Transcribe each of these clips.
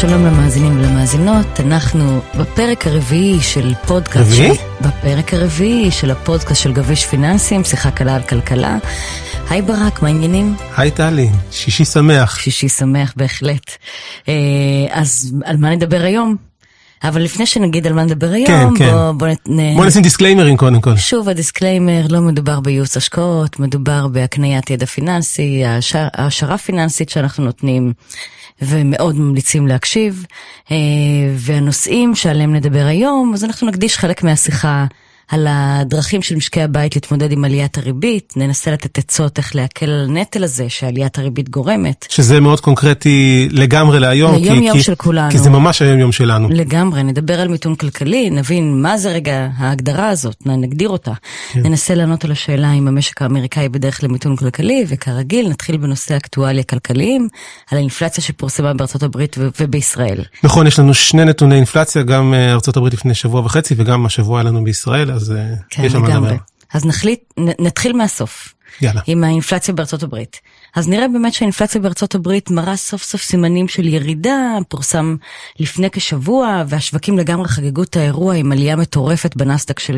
שלום למאזינים ולמאזינות, אנחנו בפרק הרביעי של פודקאסט. רביעי? של... בפרק הרביעי של הפודקאסט של גביש פיננסים, שיחה קלה על כלכלה. היי ברק, מה העניינים? היי טלי, שישי שמח. שישי שמח בהחלט. אה, אז על מה נדבר היום? אבל לפני שנגיד על מה נדבר היום, כן, כן. בוא, בוא, נ... בוא נשים דיסקליימרים קודם כל. שוב ה disclaimer, לא מדובר בייעוץ השקעות, מדובר בהקניית ידע פיננסי, העשר- העשרה פיננסית שאנחנו נותנים ומאוד ממליצים להקשיב. אה, והנושאים שעליהם נדבר היום, אז אנחנו נקדיש חלק מהשיחה על הדרכים של משקי הבית להתמודד עם עליית הריבית, ננסה לתת עצות איך להקל על הנטל הזה שעליית הריבית גורמת. שזה מאוד קונקרטי לגמרי להיום. כי- ליום יום כי- של כולנו. כי זה ממש היום יום שלנו. לגמרי, נדבר על מיתון כלכלי, נבין מה זה רגע ההגדרה הזאת, נגדיר אותה. כן. ננסה לענות על השאלה אם המשק האמריקאי בדרך למיתון כלכלי, וכרגיל נתחיל בנושא אקטואליה כלכליים, על האינפלציה שפורסמה בארצות הברית ו- ובישראל. נכון, יש לנו שני נתוני אינפלציה, גם אה, ארה"ב לפני שבוע וחצי וגם השבוע היה לנו בישראל, אז אה, כן, יש שם מה. לדבר. אז נחליט, נתחיל מהסוף. יאללה. עם האינפלציה בארצות הברית. אז נראה באמת שהאינפלציה בארצות הברית מראה סוף סוף סימנים של ירידה, פורסם לפני כשבוע, והשווקים לגמרי חגגו את האירוע עם עלייה מטורפת בנסדק של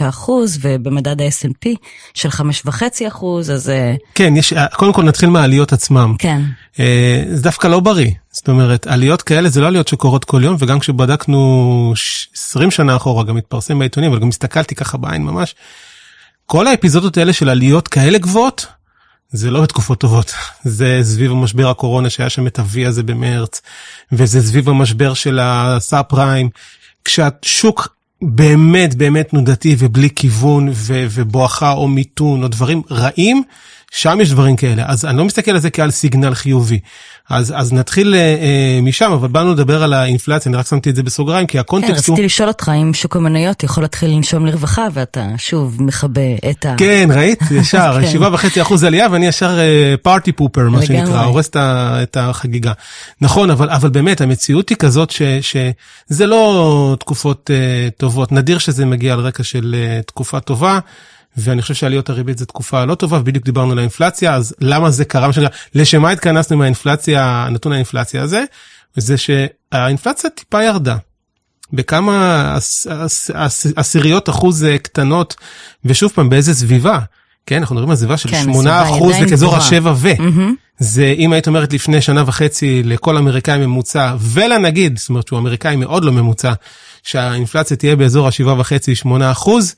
7.35% ובמדד ה-S&P של 5.5%, אז אה, כן, יש, קודם כל נתחיל מהעליות עצמם. כן, אה, זה דווקא לא בריא. זאת אומרת, עליות כאלה זה לא עליות שקורות כל יום, וגם כשבדקנו ש- 20 שנה אחורה, גם התפרסם בעיתונים, אבל גם הסתכלתי ככה בעין ממש, כל האפיזודות האלה של עליות כאלה גבוהות, זה לא בתקופות טובות. זה סביב המשבר הקורונה שהיה שם את ה-V הזה במרץ, וזה סביב המשבר של הסאב פריים, כשהשוק באמת באמת תנודתי ובלי כיוון ובואכה או מיתון או דברים רעים, שם יש דברים כאלה. אז אני לא מסתכל על זה כעל סיגנל חיובי. אז, אז נתחיל אה, אה, משם, אבל באנו לדבר על האינפלציה, אני רק שמתי את זה בסוגריים, כי כן, הקונטקסט הוא... רציתי לשאול אותך אם שוק המניות יכול להתחיל לנשום לרווחה, ואתה שוב מכבה את ה... כן, ראית? ישר, כן. שבעה וחצי אחוז עלייה, ואני ישר פארטי פופר, מה. שנקרא, הורס את החגיגה. נכון, אבל, אבל באמת, המציאות היא כזאת ש, שזה לא תקופות uh, טובות. נדיר שזה מגיע על רקע של uh, תקופה טובה, ואני חושב שעליות הריבית זו תקופה לא טובה, ובדיוק דיברנו על האינפלציה, אז למה זה קרה? לשם מה התכנסנו עם האינפלציה, נתון האינפלציה הזה? זה שהאינפלציה טיפה ירדה. בכמה עש- עש- עש- עשיריות אחוז אה, קטנות, ושוב פעם באיזה סביבה. כן, אנחנו מדברים על סביבה של כן, 8 הסביבה אחוז עדיין לכאזור גבוהה. השבע ו. מהמם. זה אם היית אומרת לפני שנה וחצי לכל אמריקאי ממוצע ולנגיד, זאת אומרת שהוא אמריקאי מאוד לא ממוצע, שהאינפלציה תהיה באזור השבעה וחצי, שמונה אחוז,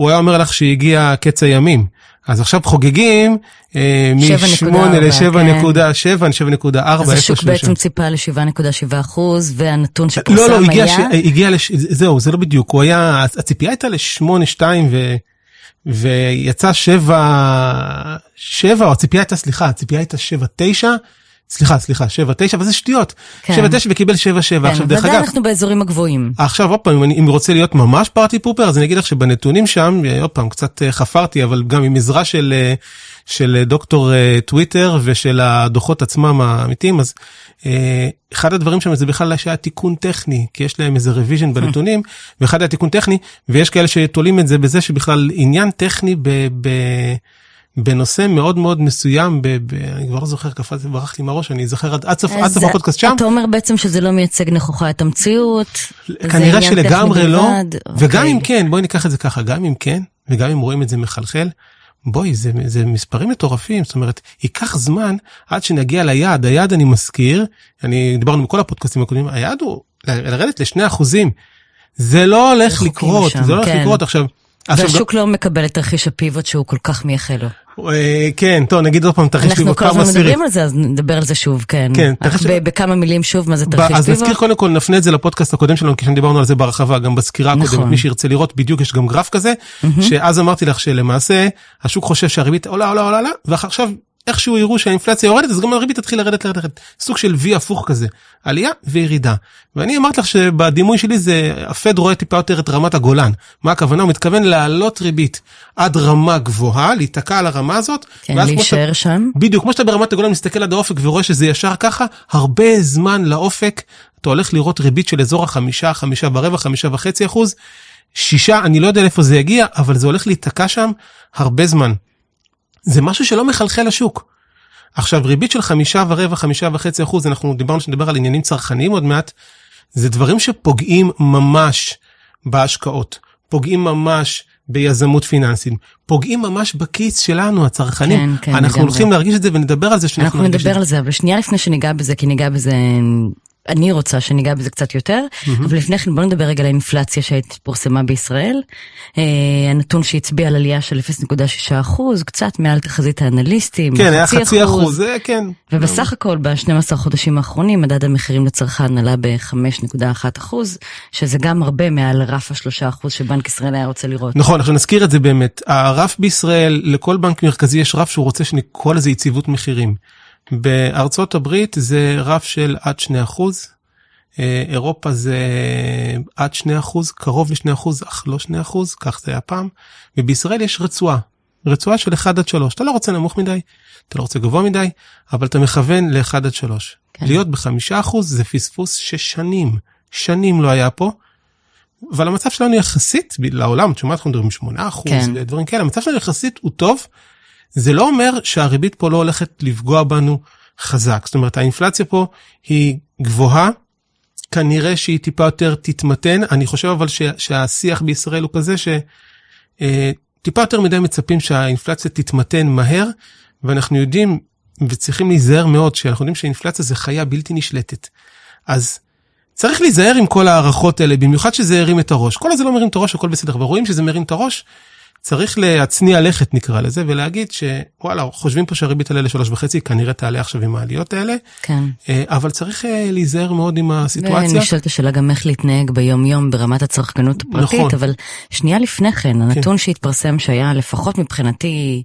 הוא היה אומר לך שהגיע קץ הימים. אז עכשיו חוגגים אה, מ-8 7.4, ל-7.7, 7.4, אז השוק בעצם. ציפה ל-7.7 אחוז, והנתון שפורסם לא, לא, הגיע, היה... ש... הגיע לש... זהו, זה לא בדיוק, הוא היה, הציפייה הייתה ל-8-2 ו... ויצא 7, 7, או הציפייה הייתה, סליחה, הציפייה הייתה 7-9, סליחה, סליחה, 7-9, אבל זה שטויות. כן. 7-9 וקיבל 7-7, כן, עכשיו דרך אגב, אנחנו באזורים הגבוהים. עכשיו עוד פעם, אם רוצה להיות ממש party pooper, אז אני אגיד לך שבנתונים שם, אה, עוד פעם, קצת אה, חפרתי, אבל גם עם עזרה של, אה, של דוקטור טוויטר ושל הדוחות עצמם האמיתיים, אז אחד הדברים שם זה בכלל שהיה תיקון טכני, כי יש להם איזה revision בנתונים, ואחד היה תיקון טכני, ויש כאלה שתולים את זה בזה שבכלל עניין טכני ב... ב בנושא מאוד מאוד מסוים, ב, ב, אני כבר לא זוכר, קפץ, ברח לי מהראש, אני אזכר עד, עד סוף, עד סוף הפודקאסט שם. אתה אומר בעצם שזה לא מייצג נכוחה את המציאות. כנראה שלגמרי לא, בלבד. וגם אוקיי. אם כן, בואי ניקח את זה ככה, גם אם כן, וגם אם רואים את זה מחלחל, בואי, זה, זה מספרים מטורפים, זאת אומרת, ייקח זמן עד שנגיע ליעד, היעד אני מזכיר, אני, דיברנו בכל הפודקאסטים הקודמים, היעד הוא לרדת לשני אחוזים. זה לא הולך לקרות, משם, זה לא הולך כן. לקרות עכשיו. והשוק לא מקבל את תרחיש הפיבוט שהוא כל כך מייחל לו. אה, כן, טוב, נגיד עוד פעם, תרחיש לי אנחנו כל הזמן. מדברים על זה, אז נדבר על זה שוב, כן. כן, תרחיש- בכמה מילים שוב, מה זה תרחיש אז נזכיר פיבוט? קודם כל נפנה את זה לפודקאסט הקודם שלנו כי שם דיברנו על זה בהרחבה גם בסקירה הקודמת נכון. מי שירצה לראות בדיוק יש גם גרף כזה שאז אמרתי לך שלמעשה השוק חושב שהריבית עולה עולה עולה ועכשיו איכשהו יראו שהאינפלציה יורדת אז גם הריבית תתחיל לרדת לרדת לרדת סוג של וי הפוך כזה עלייה וירידה ואני אמרתי לך שבדימוי שלי זה הפד רואה טיפה יותר את רמת הגולן מה הכוונה הוא מתכוון להעלות ריבית עד רמה גבוהה להיתקע על הרמה הזאת. כן, כמו שאתה- להישאר שם. בדיוק, כמו שאתה ברמת הגולן מסתכל עד האופק ורואה שזה ישר ככה, הרבה זמן לאופק, אתה הולך לראות ריבית של אזור החמישה, חמישה ורבע, חמישה וחצי אחוז, שישה, אני לא יודע לאיפה זה יגיע, אבל זה הולך להיתקע שם הרבה זמן. זה משהו שלא מחלחל לשוק. עכשיו ריבית של חמישה ורבע, חמישה וחצי אחוז, אנחנו דיברנו שנדבר על עניינים צרכניים עוד מעט, זה דברים שפוגעים ממש בהשקעות, פוגעים ממש ביזמות פיננסית, פוגעים ממש בכיס שלנו, הצרכנים. כן, כן, אנחנו לגמרי. הולכים להרגיש את זה ונדבר על זה אנחנו נדבר. על זה, אבל שנייה לפני שניגע בזה, כי ניגע בזה, אני רוצה שניגע בזה קצת יותר, אבל לפני כן בוא נדבר רגע על האינפלציה שהתפורסמה בישראל. אה, הנתון שהצביע על עלייה של 0.6 אחוז, קצת מעל תחזית האנליסטים, כן, היה חצי אחוז, זה כן. ובסך הכל ב-12 חודשים האחרונים מדד המחירים לצרכן עלה ב-5.1 אחוז, שזה גם הרבה מעל רף ה-3 אחוז שבנק ישראל היה רוצה לראות. נכון, עכשיו נזכיר את זה באמת. הרף בישראל, לכל בנק מרכזי יש רף שהוא רוצה שנקרא לזה יציבות מחירים. בארצות הברית זה רף של עד 2 אחוז. אה, אירופה זה עד 2 אחוז, קרוב ל-2 אחוז, אך לא 2 אחוז, כך זה היה פעם. ובישראל יש רצועה, רצועה של 1 עד 3. אתה לא רוצה נמוך מדי, אתה לא רוצה גבוה מדי, אבל אתה מכוון ל-1 עד 3. כן. להיות בחמישה אחוז זה פספוס ששנים, שנים לא היה פה. אבל המצב שלנו יחסית לעולם, את שומעת, אנחנו מדברים 8 אחוז, כן. ודברים כאלה, המצב שלנו יחסית הוא טוב. זה לא אומר שהריבית פה לא הולכת לפגוע בנו חזק. זאת אומרת, האינפלציה פה היא גבוהה, כנראה שהיא טיפה יותר תתמתן. אני חושב אבל ש, שהשיח בישראל הוא כזה שטיפה יותר מדי מצפים שהאינפלציה תתמתן מהר, ואנחנו יודעים וצריכים להיזהר מאוד, שאנחנו יודעים שאינפלציה זה חיה בלתי נשלטת. אז צריך להיזהר עם כל ההערכות האלה, במיוחד שזה הרים את הראש. כל הזה לא מרים את הראש, הכל בסדר, אבל רואים שזה מרים את הראש, צריך להצניע לכת נקרא לזה, ולהגיד שוואלה, חושבים פה שהריבית תעלה לשלוש וחצי, כנראה תעלה עכשיו עם העליות האלה, כן. אה, אבל צריך אה, להיזהר מאוד עם הסיטואציה. ונשאלת השאלה גם איך להתנהג ביום יום ברמת הצרכנות הפרטית, נכון. אבל שנייה לפני כן, הנתון שהתפרסם שהיה לפחות מבחינתי,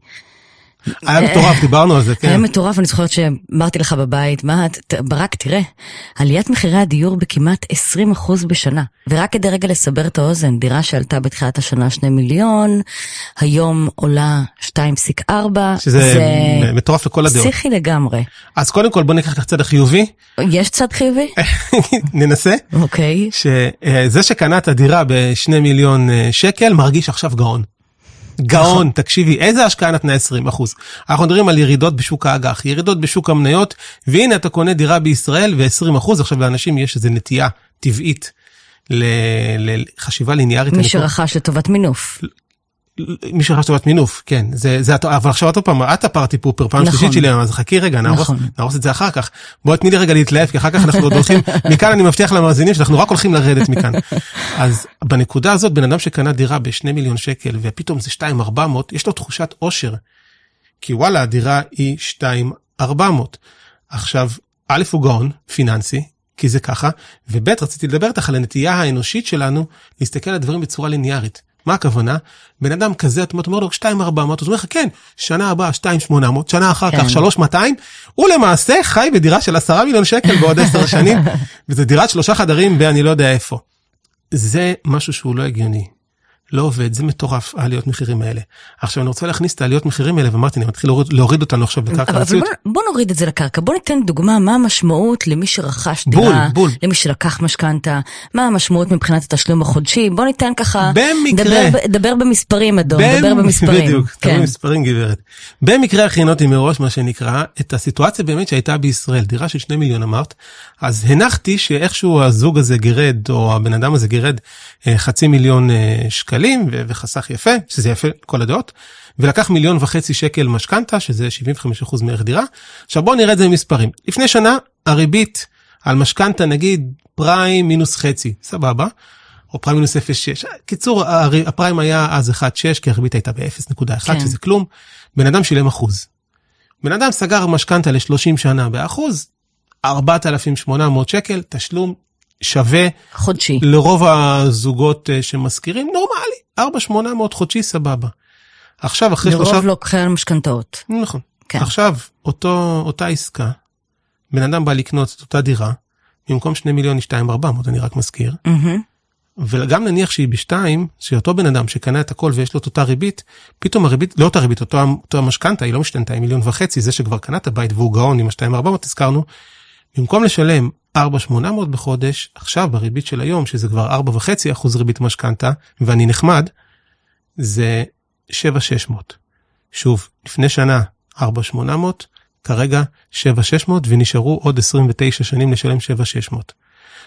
היה מטורף, דיברנו על זה, היה כן. מטורף, אני זוכרת שאמרתי לך בבית, מה, ברק, תראה, עליית מחירי הדיור בכמעט 20% בשנה. ורק כדי רגע לסבר את האוזן, דירה שעלתה בתחילת השנה 2 מיליון, היום עולה 2.4, שזה מטורף לכל הדעות. פסיכי לגמרי. אז קודם כל בוא ניקח את הצד החיובי, יש צד חיובי? ננסה, אוקיי. שזה שקנה את הדירה בשני מיליון אה, שקל מרגיש עכשיו גאון. גאון, תקשיבי, איזה השקעה נתנה 20 אחוז? אנחנו מדברים על ירידות בשוק האג"ח, ירידות בשוק המניות, והנה אתה קונה דירה בישראל ו-20 אחוז, עכשיו לאנשים יש איזו נטייה טבעית לחשיבה ליניארית. מי שרכש לטובת מינוף. מי שרכש טובת מינוף, כן, זה, זה, אבל עכשיו עוד פעם, את הפארטי פופר, פעם נכון. שלישית שלי, אז חכי רגע, נהרוס, נכון. נהרוס את זה אחר כך. בואי תני לי רגע להתלהב, כי אחר כך אנחנו עוד הולכים, מכאן אני מבטיח למאזינים שאנחנו רק הולכים לרדת מכאן. אז בנקודה הזאת, בן אדם שקנה דירה בשני מיליון שקל, ופתאום זה 2,400, יש לו תחושת אושר. כי וואלה, הדירה היא 2,400. עכשיו, א' הוא גאון, פיננסי, כי זה ככה, וב' רציתי לדבר איתך על הנטייה האנושית שלנו להסתכל על הדברים בצורה ליניארית. מה הכוונה? בן אדם כזה, אתה אומר לו 2,400, אז הוא אומר לך, כן, שנה הבאה 2,800, שנה אחר כן. כך 3,200, הוא למעשה חי בדירה של 10 מיליון שקל בעוד 10 שנים, וזה דירת שלושה חדרים באני לא יודע איפה. זה משהו שהוא לא הגיוני. לא עובד, זה מטורף, העליות מחירים האלה. עכשיו אני רוצה להכניס את העליות מחירים האלה, ואמרתי, אני מתחיל להוריד, להוריד אותנו עכשיו לקרקע אבל, אבל המציאות. בוא, בוא נוריד את זה לקרקע, בוא ניתן דוגמה מה המשמעות למי שרכש בול, דירה, בול. למי שלקח משכנתה, מה המשמעות מבחינת התשלום החודשי, בוא ניתן ככה, במקרה. דבר, דבר במספרים אדום, דבר במספרים, בדיוק, דבר כן, במספרים גברת. במקרה הכינותי מראש, מה שנקרא, את הסיטואציה באמת שהייתה בישראל, דירה של שני מיליון אמרת, אז הנחתי שאיכשהו הזוג הזה גירד, או הבן אדם הזה גירד אה, חצי מיליון אה, שקלים, וחסך יפה, שזה יפה כל הדעות, ולקח מיליון וחצי שקל משכנתה, שזה 75% מערך דירה. עכשיו בואו נראה את זה במספרים. לפני שנה, הריבית על משכנתה, נגיד פריים מינוס חצי, סבבה. או פריים מינוס 0.6. קיצור, הפריים היה אז 1.6, כי הריבית הייתה ב-0.1, כן. שזה כלום. בן אדם שילם אחוז. בן אדם סגר משכנתה ל-30 שנה באחוז, 4,800 שקל, תשלום שווה חודשי, לרוב הזוגות אה, שמשכירים, נורמלי, 4,800 חודשי סבבה. עכשיו, אחרי שלושה... לרוב לוקחי המשכנתאות, נכון. כן. עכשיו, אותו, אותה עסקה, בן אדם בא לקנות את אותה דירה, במקום 2 מיליון היא 2,400, אני רק מזכיר. מהמם. וגם נניח שהיא בשתיים, שאותו בן אדם שקנה את הכל ויש לו את אותה ריבית, פתאום הריבית, לא אותה ריבית, אותו, אותו המשכנתה, היא לא משתנתה, היא מיליון וחצי, זה שכבר קנה את הבית והוא גאון עם ה-2,400 הזכרנו, במקום לשלם 4,800 בחודש, עכשיו בריבית של היום, שזה כבר 4.5 אחוז ריבית משכנתה, ואני נחמד, זה 7,600. שוב, לפני שנה 4,800, כרגע 7,600 ונשארו עוד 29 שנים לשלם 7,600.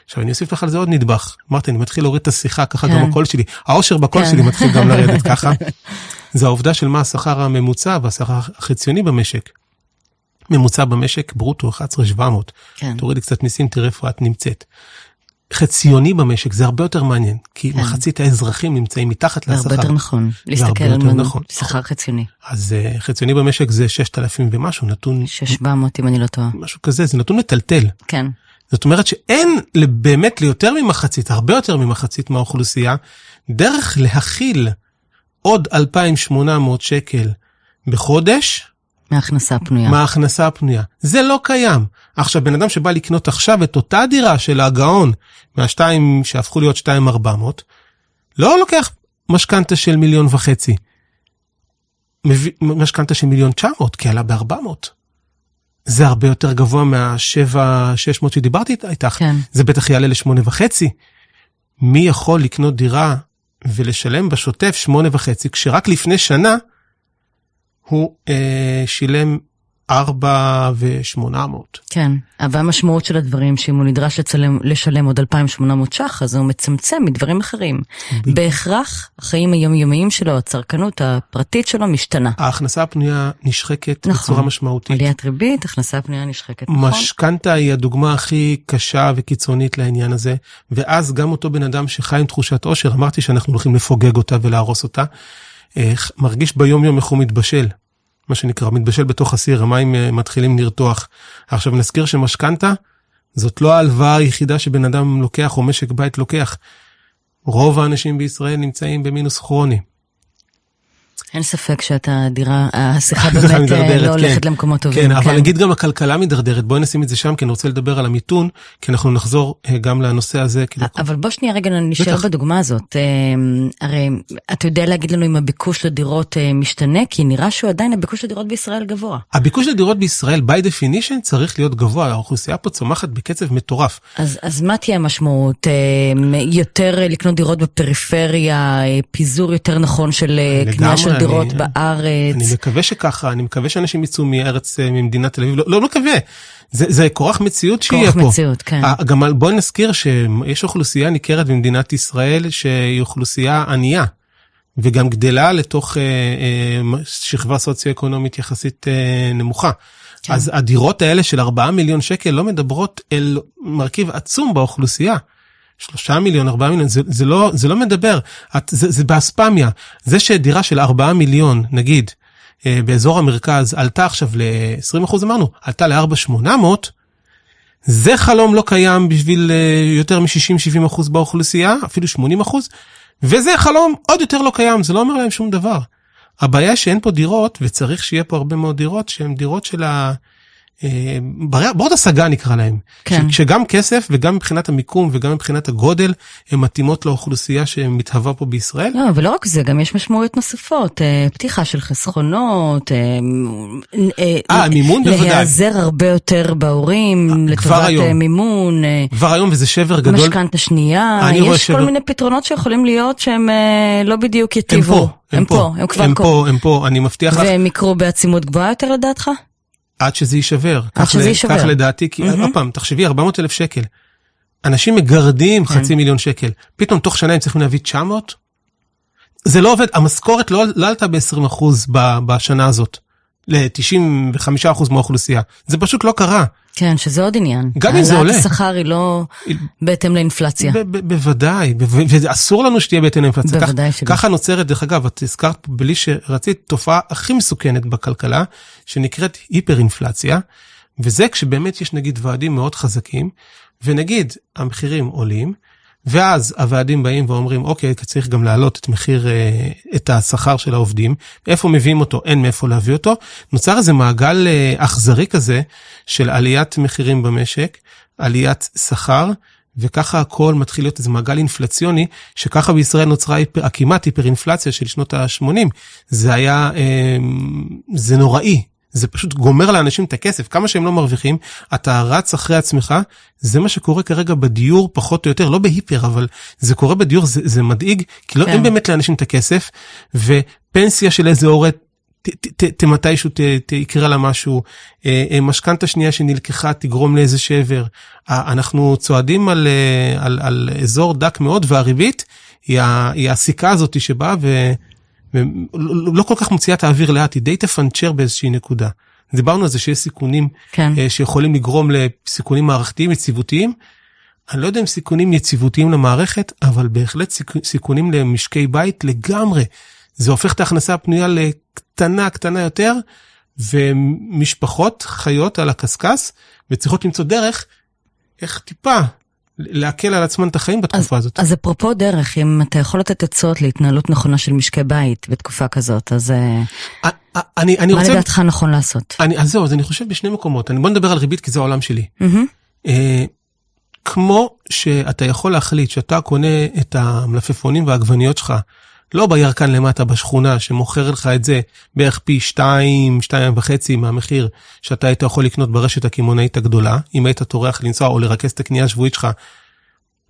עכשיו אני אוסיף לך על זה עוד נדבך. אמרתי, אני מתחיל להוריד את השיחה, ככה כן. גם הקול שלי, העושר בקול כן. שלי מתחיל גם לרדת ככה. זה העובדה של מה השכר הממוצע והשכר החציוני במשק. ממוצע במשק ברוטו 11,700. כן. תורידי קצת מיסים, תראה איפה את נמצאת. חציוני במשק זה הרבה יותר מעניין, כי כן. מחצית האזרחים נמצאים מתחת זה הרבה לשכר. יותר נכון. להסתכל על נכון. שכר חציוני. אז אה, חציוני במשק זה 6,000 ומשהו, נתון 6,700 אם אני לא טועה. משהו כזה, זה נתון מטלטל. כן. זאת אומרת שאין באמת ליותר ממחצית, הרבה יותר ממחצית מהאוכלוסייה, דרך להכיל עוד 2,800 שקל בחודש מההכנסה הפנויה. מההכנסה הפנויה. זה לא קיים. עכשיו, בן אדם שבא לקנות עכשיו את אותה דירה של הגאון, מהשתיים שהפכו להיות שתיים ארבע מאות, לא לוקח משכנתה של מיליון וחצי. משכנתה של מיליון תשע מאות, כי עלה בארבע מאות. זה הרבה יותר גבוה מהשבע, שש מאות שדיברתי אית- איתך. כן. זה בטח יעלה לשמונה וחצי. מי יכול לקנות דירה ולשלם בשוטף שמונה וחצי, כשרק לפני שנה הוא אה, שילם ארבע ושמונה מאות. כן, אבל המשמעות של הדברים שאם הוא נדרש לצלם, לשלם עוד 2,800 ש"ח, אז הוא מצמצם מדברים אחרים. בהכרח החיים היומיומיים שלו, הצרכנות הפרטית שלו משתנה. ההכנסה הפנויה נשחקת נכון. בצורה משמעותית. עליית ריבית, הכנסה פנויה נשחקת, נכון? משכנתה היא הדוגמה הכי קשה וקיצונית לעניין הזה, ואז גם אותו בן אדם שחי עם תחושת עושר, אמרתי שאנחנו הולכים לפוגג אותה ולהרוס אותה, מרגיש ביום יום איך הוא מתבשל. מה שנקרא, מתבשל בתוך הסיר, המים אה, מתחילים לרתוח. עכשיו נזכיר שמשכנתה זאת לא ההלוואה היחידה שבן אדם לוקח או משק בית לוקח. רוב האנשים בישראל נמצאים במינוס כרוני. אין ספק שאתה דירה, השיחה באמת אה, לא כן. הולכת למקומות טובים. כן, אבל נגיד גם הכלכלה מידרדרת, בואי נשים את זה שם, כי אני רוצה לדבר על המיתון, כי אנחנו נחזור אה, גם לנושא הזה. כאילו, אבל בוא שנייה רגע נשאר. בדוגמה הזאת. אה, הרי אתה יודע להגיד לנו אם הביקוש לדירות אה, משתנה? כי נראה שהוא עדיין הביקוש לדירות בישראל גבוה. הביקוש לדירות בישראל, by definition, צריך להיות גבוה, האוכלוסייה פה צומחת בקצב מטורף. אז, אז מה תהיה המשמעות? אה, יותר אה, לקנות דירות בפריפריה, אה, פיזור יותר נכון של אה, קנייה של דירות בארץ? אני מקווה שככה, אני מקווה שאנשים יצאו מארץ, אה, ממדינת תל אביב, לא, לא מקווה, זה, זה כורח מציאות שיהיה כורח פה. מציאות, כן. אה, גם בואי נזכיר שיש אוכלוסייה ניכרת במדינת ישראל שהיא אוכלוסייה ענייה, וגם גדלה לתוך אה, אה, שכבה סוציו-אקונומית יחסית אה, נמוכה. כן. אז הדירות האלה של 4 מיליון שקל לא מדברות אל מרכיב עצום באוכלוסייה. שלושה מיליון, ארבעה מיליון, זה, זה, לא, זה לא מדבר, את, זה, זה באספמיה. זה שדירה של ארבעה מיליון, נגיד, אה, באזור המרכז, עלתה עכשיו ל-20 אחוז, אמרנו, עלתה ל-4,800, זה חלום לא קיים בשביל אה, יותר מ-60-70 אחוז באוכלוסייה, אפילו 80 אחוז, וזה חלום עוד יותר לא קיים, זה לא אומר להם שום דבר. הבעיה שאין פה דירות, וצריך שיהיה פה הרבה מאוד דירות, שהן דירות של ה... אה, ברות השגה נקרא להם. כן. שגם כסף וגם מבחינת המיקום וגם מבחינת הגודל, הן מתאימות לאוכלוסייה שמתהווה פה בישראל. לא, ולא רק זה, גם יש משמעויות נוספות, אה, פתיחה של חסכונות, אה, אה, מימון בוודאי. להיעזר הרבה יותר בהורים, לטובת מימון, כבר היום וזה שבר גדול. משכנתה שנייה, יש כל שבר- מיני פתרונות שיכולים להיות שהם לא בדיוק הם יטיבו. פה, הם פה, הם כבר הם פה. פה, הם פה, אני מבטיח לך, והם יקרו בעצימות גבוהה יותר לדעתך? עד שזה יישבר. עד שזה יישבר. כך לדעתי, כי. עוד פעם, תחשבי, 400 אלף שקל. אנשים מגרדים כן. חצי מיליון שקל. פתאום תוך שנה הם צריכים להביא 900? זה לא עובד, המשכורת לא, לא עלתה ב-20% בשנה הזאת. ל-95% מהאוכלוסייה. זה פשוט לא קרה. כן, שזה עוד עניין. גם אם זה העלאת עולה. השכר היא לא בהתאם לאינפלציה. בוודאי, ואסור לנו שתהיה בהתאם לאינפלציה. בוודאי שלא. ככה נוצרת, דרך אגב, את הזכרת פה בלי שרצית, תופעה הכי מסוכנת בכלכלה, שנקראת היפר-אינפלציה, וזה כשבאמת יש נגיד ועדים מאוד חזקים, ונגיד המחירים עולים, ואז הוועדים באים ואומרים, אוקיי, צריך גם להעלות את מחיר, אה, את השכר של העובדים, איפה מביאים אותו? אין מאיפה להביא אותו. נוצר איזה מעגל אה, אכזרי כזה של עליית מחירים במשק, עליית שכר, וככה הכל מתחיל להיות איזה מעגל אינפלציוני, שככה בישראל נוצרה היפר, הכמעט היפר-אינפלציה של שנות ה-80. זה היה, אה, זה נוראי. זה פשוט גומר לאנשים את הכסף, כמה שהם לא מרוויחים, אתה רץ אחרי עצמך, זה מה שקורה כרגע בדיור פחות או יותר, לא בהיפר, אבל זה קורה בדיור, זה, זה מדאיג, כי לא, כן. אין באמת לאנשים את הכסף, ופנסיה של איזה הורה מתישהו יקרה לה משהו, אה, אה, משכנתה שנייה שנלקחה תגרום לאיזה שבר. אנחנו צועדים על, על, על אזור דק מאוד והריבית היא, היא הסיכה הזאת שבאה ולא כל כך מוציאה את האוויר לאט, היא די תפנצ'ר באיזושהי נקודה. דיברנו על זה שיש סיכונים כן. שיכולים לגרום לסיכונים מערכתיים יציבותיים. אני לא יודע אם סיכונים יציבותיים למערכת, אבל בהחלט סיכונים למשקי בית לגמרי. זה הופך את ההכנסה הפנויה לקטנה, קטנה יותר, ומשפחות חיות על הקשקש, וצריכות למצוא דרך איך טיפה להקל על עצמן את החיים בתקופה אז, הזאת. אז אפרופו דרך, אם אתה יכול לתת עצות להתנהלות נכונה של משקי בית בתקופה כזאת, אז אה, אני, אני מה רוצה... לדעתך נכון לעשות? אני, אז זהו, אז אני חושב בשני מקומות. אני, בוא נדבר על ריבית כי זה העולם שלי. Mm-hmm. כמו שאתה יכול להחליט שאתה קונה את המלפפונים והעגבניות שלך, לא בירקן למטה בשכונה שמוכר לך את זה בערך פי שתיים, שתיים וחצי מהמחיר שאתה היית יכול לקנות ברשת הקמעונאית הגדולה, אם היית טורח לנסוע או לרכז את הקנייה השבועית שלך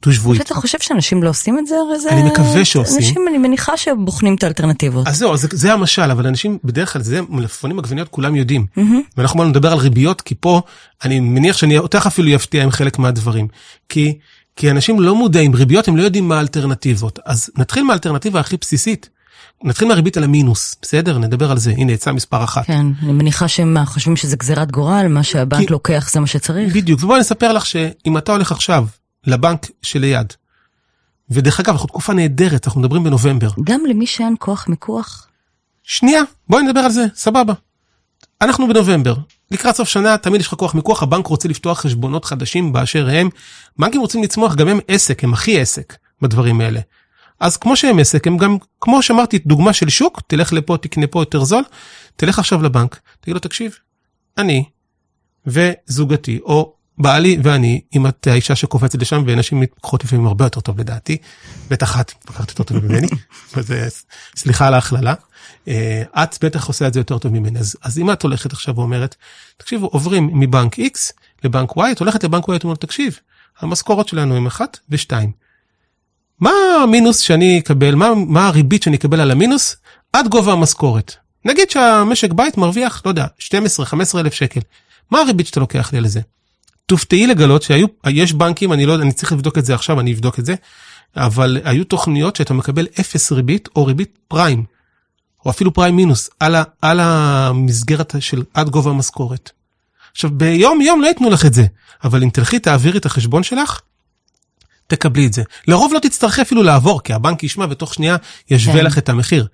דו שבועית. אתה חושב שאנשים לא עושים את זה? הרי זה... אני מקווה שעושים. אנשים, אני מניחה שבוחנים את האלטרנטיבות. אז זהו, זה, זה המשל, אבל אנשים, בדרך כלל, זה מלפפונים עגבניות כולם יודעים. Mm-hmm. ואנחנו בואו נדבר על ריביות, כי פה, אני מניח שאני אותך אפילו אפתיע עם חלק מהדברים. כי, כי אנשים לא מודעים, ריביות הם לא יודעים מה האלטרנטיבות. אז נתחיל מהאלטרנטיבה הכי בסיסית. נתחיל מהריבית על המינוס, בסדר? נדבר על זה. הנה, יצא מספר אחת. כן, אני מניחה שהם חושבים שזה גזירת גורל, מה שהבנק כי... לוקח זה מה שצריך. בדיוק, ובואי נספר לך שאם אתה הולך עכשיו לבנק שליד. ודרך אגב, אנחנו תקופה נהדרת, אנחנו מדברים בנובמבר. גם למי שאין כוח מיקוח? שנייה, בואי נדבר על זה, סבבה. אנחנו בנובמבר, לקראת סוף שנה תמיד יש לך כוח מיקוח, הבנק רוצה לפתוח חשבונות חדשים באשר הם. בנקים רוצים לצמוח, גם הם עסק, הם הכי עסק בדברים האלה. אז כמו שהם עסק, הם גם, כמו שאמרתי, דוגמה של שוק, תלך לפה, תקנה פה יותר זול, תלך עכשיו לבנק, תגיד לו, תקשיב, אני וזוגתי, או בעלי ואני, אם את האישה שקופצת לשם, ונשים מתפקחות לפעמים הרבה יותר טוב לדעתי, בטח את מתפקחת יותר טוב ממני, וזה, סליחה על ההכללה, אה, את בטח עושה את זה יותר טוב ממני. אז, אז אם את הולכת עכשיו ואומרת, תקשיבו, עוברים מבנק X לבנק Y, את הולכת לבנק Y, את אומרת, תקשיב, המשכורות שלנו הם 1 ו-2. מה המינוס שאני אקבל, מה, מה הריבית שאני אקבל על המינוס עד גובה המשכורת? נגיד שהמשק בית מרוויח, לא יודע, 12-15 אלף שקל. מה הריבית שאתה לוקח לי על זה? תופתעי לגלות שהיו, יש בנקים, אני לא יודע, אני צריך לבדוק את זה עכשיו, אני אבדוק את זה, אבל היו תוכניות שאתה מקבל אפס ריבית או ריבית פריים, או אפילו פריים מינוס, על, ה, על המסגרת של עד גובה המשכורת. עכשיו, ביום יום לא ייתנו לך את זה, אבל אם תלכי תעבירי את החשבון שלך, תקבלי את זה. לרוב לא תצטרכי אפילו לעבור, כי הבנק ישמע ותוך שנייה ישווה כן. לך את המחיר.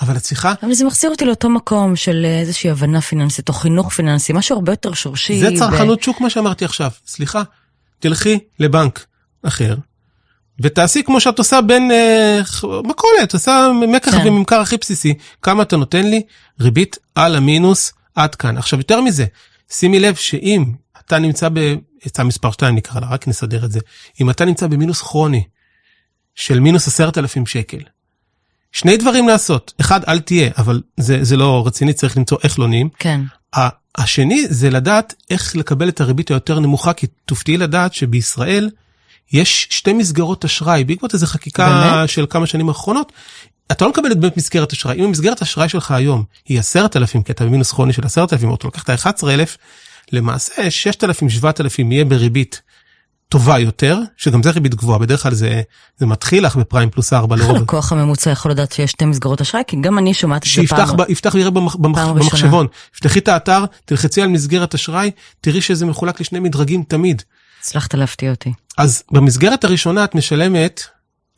אבל את צריכה... אבל זה מחזיר אותי לאותו מקום של איזושהי הבנה פיננסית או חינוך פיננסי, משהו הרבה יותר שורשי. זה צרכנות ב... שוק מה שאמרתי עכשיו. סליחה, תלכי לבנק אחר, ותעשי כמו שאת עושה בין אה, מכולת, עושה מקח כן. וממכר הכי בסיסי. כמה אתה נותן לי? ריבית על המינוס עד כאן. עכשיו יותר מזה, שימי לב שאם אתה נמצא ב... יצא מספר 2 נקרא לה, רק נסדר את זה. אם אתה נמצא במינוס כרוני של מינוס עשרת אלפים שקל, שני דברים לעשות, אחד אל תהיה, אבל זה, זה לא רציני, צריך למצוא איך לא נהיים. כן. השני זה לדעת איך לקבל את הריבית היותר נמוכה, כי תופתעי לדעת שבישראל יש שתי מסגרות אשראי, בעקבות איזו חקיקה באמת? של כמה שנים האחרונות, אתה לא מקבל את באמת מסגרת אשראי, אם המסגרת אשראי שלך היום היא עשרת אלפים, כי אתה במינוס כרוני של עשרת אלפים, או אתה לוקח את ה-11,000, למעשה 6,000, 7,000 יהיה בריבית טובה יותר, שגם זה ריבית גבוהה, בדרך כלל זה, זה מתחיל לך בפריים פלוס 4 לרוב. איך הלקוח הממוצע יכול לדעת שיש שתי מסגרות אשראי? כי גם אני שומעת את זה פעם. שיפתח ויראה במח, במח, במחשבון, פתחי את האתר, תלחצי על מסגרת אשראי, תראי שזה מחולק לשני מדרגים תמיד. הצלחת להפתיע אותי. אז במסגרת הראשונה את משלמת,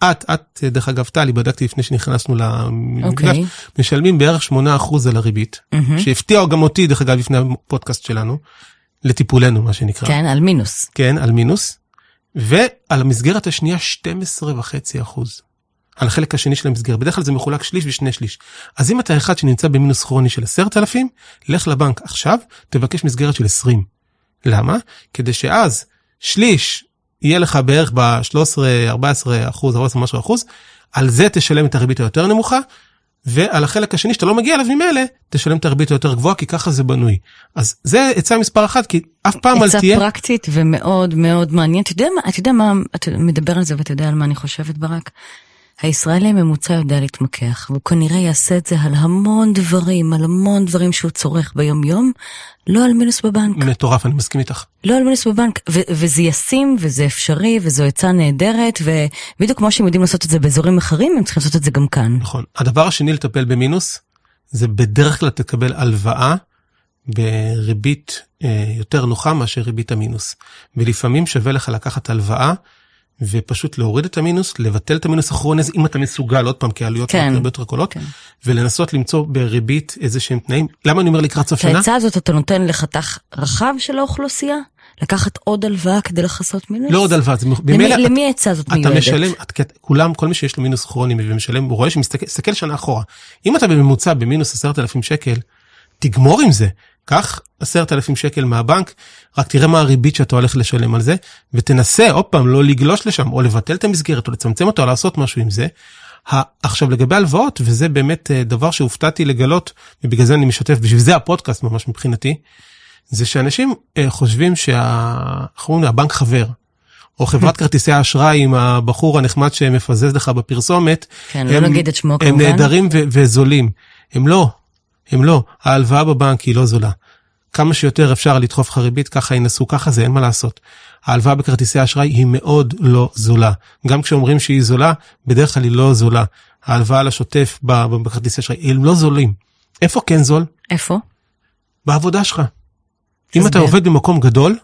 את, את, דרך אגב, טלי, בדקתי לפני שנכנסנו למפגש, okay. אוקיי. משלמים בערך 8% על הריבית, mm-hmm. שהפתיע גם אותי, דרך אגב, לפני הפודקאסט שלנו, לטיפולנו, מה שנקרא. כן, על מינוס. כן, על מינוס. ועל המסגרת השנייה 12.5 אחוז. על החלק השני של המסגרת, בדרך כלל זה מחולק שליש ושני שליש. אז אם אתה אחד שנמצא במינוס כרוני של 10,000, לך לבנק עכשיו, תבקש מסגרת של 20. למה? כדי שאז שליש יהיה לך בערך ב-13, 14 אחוז, 14 משהו אחוז, על זה תשלם את הריבית היותר נמוכה, ועל החלק השני שאתה לא מגיע אליו ממילא, תשלם את הריבית היותר גבוהה, כי ככה זה בנוי. אז זה עצה מספר אחת, כי אף פעם אל תהיה... עצה פרקטית ומאוד מאוד מה, אתה יודע מה, אתה מדבר על זה ואתה יודע על מה אני חושבת ברק? הישראלי הממוצע יודע להתמקח, והוא כנראה יעשה את זה על המון דברים, על המון דברים שהוא צורך ביום-יום, לא על מינוס בבנק. מטורף, אני מסכים איתך. לא על מינוס בבנק, ו- וזה ישים, וזה אפשרי, וזו עצה נהדרת, ובדיוק כמו שהם יודעים לעשות את זה באזורים אחרים, הם צריכים לעשות את זה גם כאן. נכון. הדבר השני לטפל במינוס, זה בדרך כלל תקבל הלוואה בריבית אה, יותר נוחה מאשר ריבית המינוס. ולפעמים שווה לך לקחת הלוואה ופשוט להוריד את המינוס, לבטל את המינוס אחרון איזה, אם אתה מסוגל, עוד פעם, כי העלויות כן. הרבה יותר גדולות, כן. ולנסות למצוא בריבית איזה שהם תנאים. למה אני אומר לקראת סוף את שנה? העצה הזאת אתה נותן לחתך רחב של האוכלוסייה? לקחת עוד הלוואה כדי לכסות מינוס? לא עוד הלוואה, זה למי, במילא, למי העצה הזאת אתה מיועדת? משלם, את, כולם, כל מי שיש לו מינוס כרוני ומשלם, הוא רואה שמסתכל מסתכל שנה אחורה. אם אתה בממוצע במינוס עשרת אלפים שקל, תגמור עם זה. קח עשרת אלפים שקל מהבנק, רק תראה מה הריבית שאתה הולך לשלם על זה, ותנסה עוד פעם לא לגלוש לשם, או לבטל את המסגרת, או לצמצם אותו, או לעשות משהו עם זה. עכשיו לגבי הלוואות, וזה באמת אה, דבר שהופתעתי לגלות, ובגלל זה אני משתף, בשביל זה הפודקאסט ממש מבחינתי, זה שאנשים אה, חושבים שה... איך אומרים, הבנק חבר. או חברת כרטיסי האשראי עם הבחור הנחמד שמפזז לך בפרסומת. כן, לא נגיד את שמו הם כמובן. נהדרים ו- וזולים. הם לא, הם לא. ההלוואה בבנק היא לא זולה. כמה שיותר אפשר לדחוף לך ריבית, ככה ינסו, ככה זה, אין מה לעשות. ההלוואה בכרטיסי האשראי היא מאוד לא זולה. גם כשאומרים שהיא זולה, בדרך כלל היא לא זולה. ההלוואה לשוטף בכרטיסי אשראי, הם לא זולים. איפה כן זול? איפה? בעבודה שלך. אם אתה. עובד במקום גדול.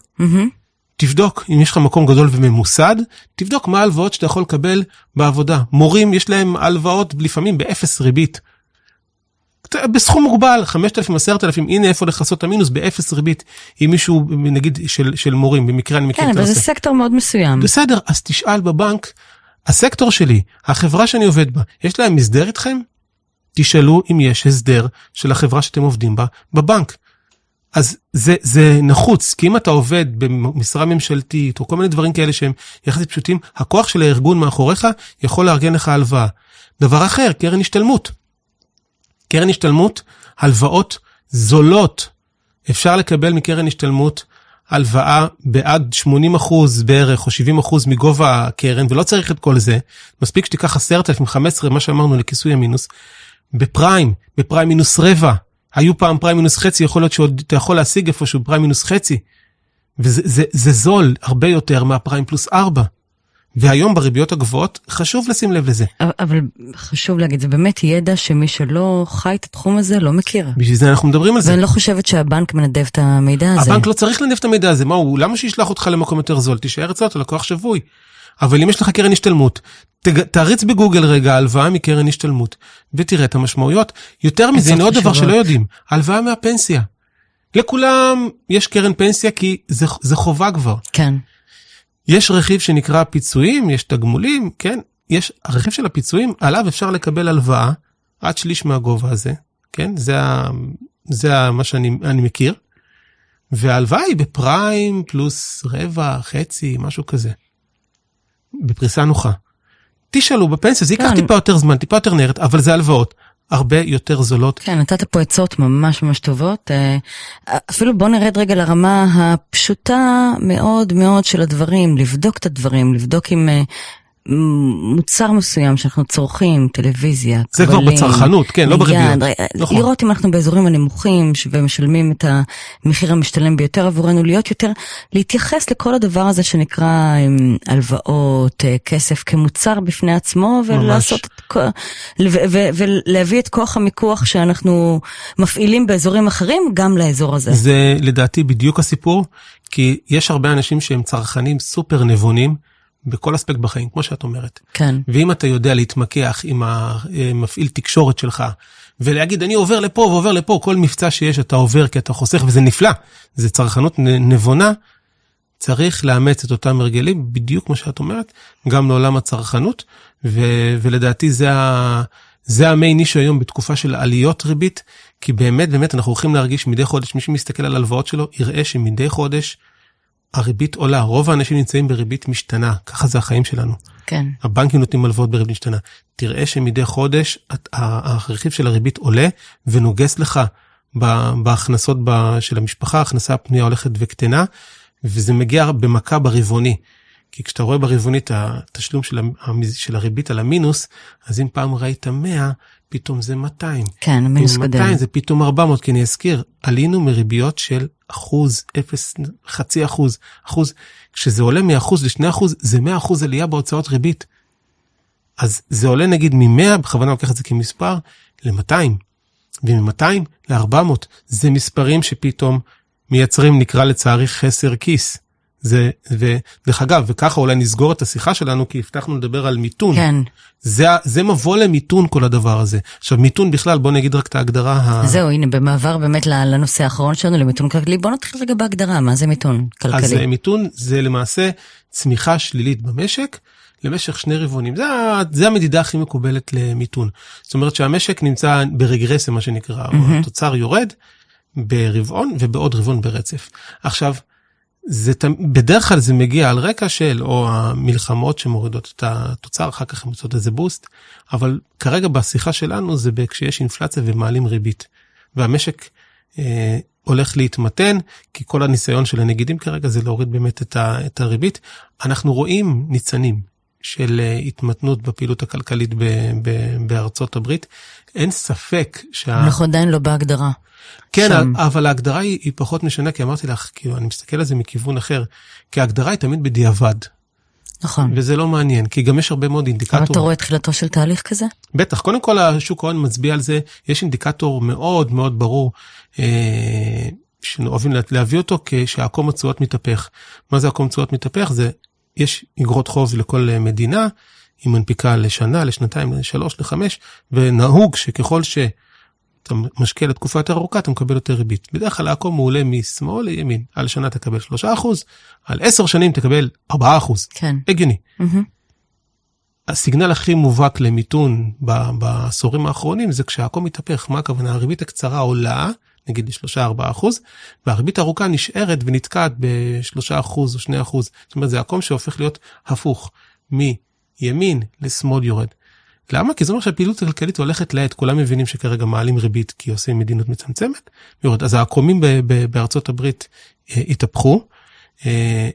תבדוק, אם יש לך מקום גדול וממוסד, תבדוק מה ההלוואות שאתה יכול לקבל בעבודה. מורים, יש להם הלוואות לפעמים באפס ריבית. בסכום מוגבל, 5,000, 10,000, הנה איפה לכסות את המינוס באפס ריבית. אם מישהו, נגיד, של, של מורים, במקרה אני מכיר כן, את אבל זה. סקטור מאוד מסוים. בסדר, אז תשאל בבנק, הסקטור שלי, החברה שאני עובד בה, יש להם הסדר איתכם? תשאלו אם יש הסדר של החברה שאתם עובדים בה בבנק. אז זה, זה נחוץ, כי אם אתה עובד במשרה ממשלתית או כל מיני דברים כאלה שהם יחסית פשוטים, הכוח של הארגון מאחוריך יכול לארגן לך הלוואה. דבר אחר, קרן השתלמות. קרן השתלמות, הלוואות זולות. אפשר לקבל מקרן השתלמות הלוואה בעד 80 אחוז בערך או 70 אחוז מגובה הקרן ולא צריך את כל זה. מספיק שתיקח 10,000, 15, מה שאמרנו לכיסוי המינוס. בפריים, בפריים מינוס רבע. היו פעם פריים מינוס חצי, יכול להיות שעוד אתה יכול להשיג איפשהו פריים מינוס חצי. וזה זה, זה זול הרבה יותר מהפריים פלוס ארבע. והיום בריביות הגבוהות חשוב לשים לב לזה. אבל- חשוב להגיד, זה באמת ידע שמי שלא חי את התחום הזה לא מכיר. בשביל זה אנחנו מדברים על זה. ואני לא חושבת שהבנק מנדב את המידע הזה. הבנק לא צריך לנף את המידע הזה, מה הוא, למה שישלח אותך למקום יותר זול? תישאר אצלו, אתה לקוח שבוי. אבל אם יש לך קרן השתלמות, תג, תריץ בגוגל רגע הלוואה מקרן השתלמות, ותראה את המשמעויות. יותר מזה, הנה עוד דבר. שלא יודעים, הלוואה מהפנסיה. לכולם יש קרן פנסיה כי זה, זה חובה כבר. כן. יש רכיב שנקרא פיצויים, יש תגמולים, כן? יש, הרכיב של הפיצויים, עליו אפשר לקבל הלוואה עד שליש מהגובה הזה, כן? זה, ה, זה ה, מה שאני אני מכיר. וההלוואה היא בפריים פלוס רבע, חצי, משהו כזה. בפריסה נוחה. תשאלו בפנסיה, זה ייקח כן. טיפה יותר זמן, טיפה יותר נערת, אבל זה הלוואות. הרבה יותר זולות. כן, נתת פה עצות ממש ממש טובות. אה, אפילו בוא נרד רגע לרמה הפשוטה מאוד מאוד של הדברים, לבדוק את הדברים, לבדוק אם אה, מוצר מסוים שאנחנו צורכים, טלוויזיה, זה כבר כבלים, בצרכנות, כן, לא בריביות. ר- נכון. לראות אם אנחנו באזורים הנמוכים ומשלמים את המחיר המשתלם ביותר עבורנו, להיות יותר, להתייחס לכל הדבר הזה שנקרא אמ, הלוואות, אה, כסף כמוצר בפני עצמו, ולעשות את כל, ולהביא את כוח המיקוח שאנחנו מפעילים באזורים אחרים גם לאזור הזה. זה לדעתי בדיוק הסיפור, כי יש הרבה אנשים שהם צרכנים סופר נבונים בכל אספקט בחיים, כמו שאת אומרת. כן. ואם אתה יודע להתמקח עם המפעיל תקשורת שלך, ולהגיד אני עובר לפה ועובר לפה, כל מבצע שיש אתה עובר כי אתה חוסך וזה נפלא, זה צרכנות נבונה, צריך לאמץ את אותם הרגלים, בדיוק כמו שאת אומרת, גם לעולם הצרכנות, ו- ולדעתי זה, ה- זה המיין אישו היום בתקופה של עליות ריבית, כי באמת באמת אנחנו הולכים להרגיש מדי חודש, מי שמסתכל על הלוואות שלו יראה שמדי חודש הריבית עולה, רוב האנשים נמצאים בריבית משתנה, ככה זה החיים שלנו. כן. הבנקים נותנים הלוואות בריבית משתנה. תראה שמדי חודש את- הרכיב של הריבית עולה ונוגס לך בהכנסות של המשפחה, ההכנסה הפנויה הולכת וקטנה, וזה מגיע במכה ברבעוני. כי כשאתה רואה ברבעונית התשלום של, המ- של הריבית על המינוס, אז אם פעם ראית 100, פתאום זה 200. כן, המינוס אם גדל. 200 זה פתאום 400, כי אני אזכיר, עלינו מריביות של אחוז, אפס, חצי אחוז, אחוז, כשזה עולה מאחוז לשני אחוז, זה 100 אחוז עלייה בהוצאות ריבית. אז זה עולה נגיד מ-100, בכוונה לוקח את זה כמספר, ל-200, ומ-200 ל-400. זה מספרים שפתאום מייצרים, נקרא לצערי, חסר כיס. זה, ודרך אגב, וככה אולי נסגור את השיחה שלנו, כי הבטחנו לדבר על מיתון. כן, זה, זה מבוא למיתון כל הדבר הזה. עכשיו, מיתון בכלל, בוא נגיד רק את ההגדרה ה... זהו, הנה, במעבר באמת לנושא האחרון שלנו, למיתון כלכלי, בוא נתחיל רגע בהגדרה, מה זה מיתון אז אה, כלכלי? מיתון זה למעשה צמיחה שלילית במשק למשך שני רבעונים. זה, זה המדידה הכי מקובלת למיתון. זאת אומרת שהמשק נמצא ברגרסיה, מה שנקרא, מהמם. התוצר יורד ברבעון ובעוד רבעון ברצף. עכשיו, זה, בדרך כלל זה מגיע על רקע של או המלחמות שמורידות את התוצר, אחר כך הן עושות איזה בוסט, אבל כרגע בשיחה שלנו זה כשיש אינפלציה ומעלים ריבית. והמשק אה, הולך להתמתן, כי כל הניסיון של הנגידים כרגע זה להוריד באמת את, ה, את הריבית. אנחנו רואים ניצנים של אה, התמתנות בפעילות הכלכלית ב, ב, בארצות הברית. אין ספק שה... אנחנו עדיין לא בהגדרה. כן, שם. אבל ההגדרה היא, היא פחות משנה, כי אמרתי לך, כאילו, אני מסתכל על זה מכיוון אחר, כי ההגדרה היא תמיד בדיעבד, נכון. וזה לא מעניין, כי גם יש הרבה מאוד אבל אינדיקטורים. אתה רואה תחילתו של תהליך כזה? בטח, קודם כל השוק ההון מצביע על זה, יש אינדיקטור מאוד מאוד ברור, אה, שאוהבים לה- להביא אותו כשהעקום התשואות מתהפך. מה זה עקום תשואות מתהפך? זה, יש אגרות חוב לכל אה, מדינה, היא מנפיקה לשנה, לשנתיים, לשלוש, לחמש, ונהוג שככל שאתה משקיע לתקופה יותר ארוכה, אתה מקבל יותר ריבית. בדרך כלל העקום הוא עולה משמאל לימין, על שנה תקבל שלושה אחוז, על עשר שנים תקבל ארבעה אחוז. כן. הגיוני. מהמם. הסיגנל הכי מובהק למיתון בעשורים האחרונים זה כשהעקום מתהפך. מה הכוונה? הריבית הקצרה עולה, נגיד ל-3-4 אחוז, והריבית הארוכה נשארת ונתקעת ב-3 אחוז או 2 אחוז. זאת אומרת, זה עקום שהופך להיות הפוך, מימין לשמאל יורד. למה? כי זה אומר שהפעילות הכלכלית הולכת לאט, כולם מבינים שכרגע מעלים ריבית כי עושים מדיניות מצמצמת, יורד. אז העקומים בארצות הברית אה, התהפכו. אה,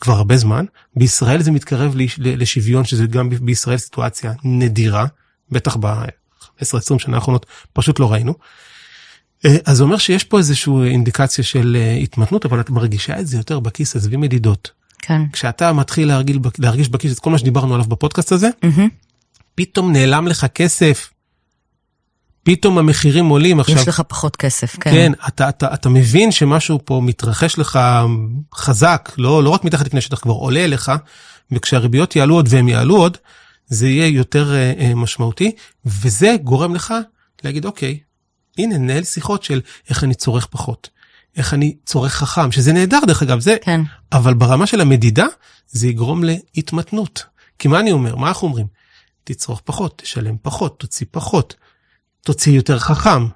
כבר הרבה זמן. בישראל זה מתקרב לשוויון, שזה גם בישראל סיטואציה נדירה, בטח ב-10-20 שנה האחרונות פשוט לא ראינו. אה, אז זה אומר שיש פה איזושהי אינדיקציה של אה, התמתנות, אבל את מרגישה את זה יותר בכיס, עזבי מדידות. כן. כשאתה מתחיל להרגיל, להרגיש בכיס את כל מה שדיברנו עליו בפודקאסט הזה, מהמם. פתאום נעלם לך כסף. פתאום המחירים עולים עכשיו. יש לך פחות כסף, כן. כן, אתה, אתה, אתה מבין שמשהו פה מתרחש לך חזק, לא, לא רק מתחת לפני שטח, כבר עולה אליך, וכשהריביות יעלו עוד והם יעלו עוד, זה יהיה יותר אה, אה, משמעותי, וזה גורם לך להגיד, אוקיי, הנה, ננהל שיחות של איך אני צורך פחות, איך אני צורך חכם, שזה נהדר דרך אגב, זה, כן. אבל ברמה של המדידה, זה יגרום להתמתנות. כי מה אני אומר? מה אנחנו אומרים? תצרוך פחות, תשלם פחות, תוציא פחות, תוציא יותר חכם.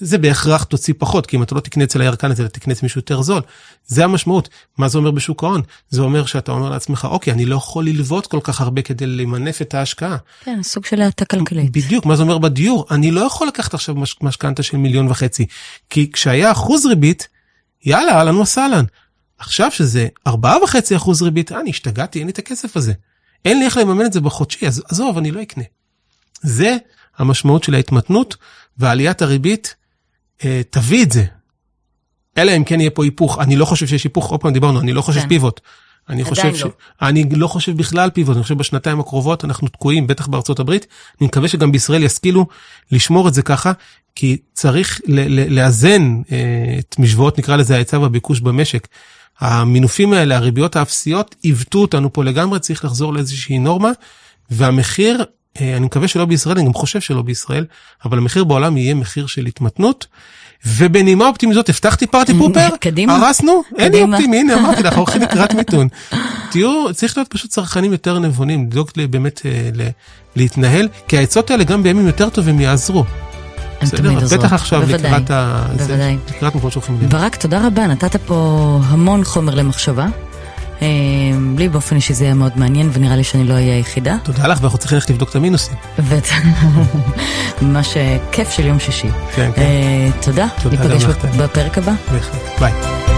זה בהכרח תוציא פחות, כי אם אתה לא תקנה אצל הירקן הזה, אתה תקנה אצל מישהו יותר זול. זה המשמעות. מה זה אומר בשוק ההון? זה אומר שאתה אומר לעצמך, אוקיי, אני לא יכול ללוות כל כך הרבה כדי למנף את ההשקעה. כן, סוג של האטה כלכלית. בדיוק, מה זה אומר בדיור? אני לא יכול לקחת עכשיו מש- משכנתה של מיליון וחצי, כי כשהיה אחוז ריבית, יאללה, אהלן וסהלן. עכשיו שזה ארבעה וחצי אחוז ריבית, אני השתגעתי, אין לי את הכסף הזה. אין לי איך לממן את זה בחודשי, אז עזוב, אני לא אקנה. זה המשמעות של ההתמתנות, ועליית הריבית תביא את זה. אלא אם כן יהיה פה היפוך. אני לא חושב שיש היפוך, עוד פעם דיברנו, אני לא חושב כן. פיבוט. אני חושב ש... לא. אני לא חושב בכלל פיבוט, אני חושב בשנתיים הקרובות אנחנו תקועים, בטח בארצות הברית. אני מקווה שגם בישראל ישכילו לשמור את זה ככה, כי צריך לאזן אה, את משוואות, נקרא לזה ההיצע והביקוש במשק. המינופים האלה, הריביות האפסיות, עיוותו אותנו פה לגמרי, צריך לחזור לאיזושהי נורמה, והמחיר, אה, אני מקווה שלא בישראל, אני גם חושב שלא בישראל, אבל המחיר בעולם יהיה מחיר של התמתנות. ובנימה אופטימית זאת, הבטחתי פארטי פופר, קדימה. הרסנו, אין לי. אופטימי, הנה אמרתי לך, הולכים לקראת מיתון. תהיו, צריך להיות פשוט צרכנים יותר נבונים, לדאוג באמת אה, להתנהל, כי העצות האלה גם בימים יותר טובים יעזרו. בסדר? תמיד עוזרות. בטח עכשיו בוודאי. לקראת ה... בוודאי. לקראת מקומות שהולכים אליהם. ברק, תודה רבה, נתת פה המון חומר למחשבה. אה, לי באופן אישי זה היה מאוד מעניין, ונראה לי שאני לא אהיה היחידה. תודה לך, ואנחנו צריכים ללכת לבדוק את המינוסים. ממש אה, כיף של יום שישי. כן, כן, אה, תודה, תודה ניפגש גם לך, טלי. בפרק הבא. בהחלט. ביי.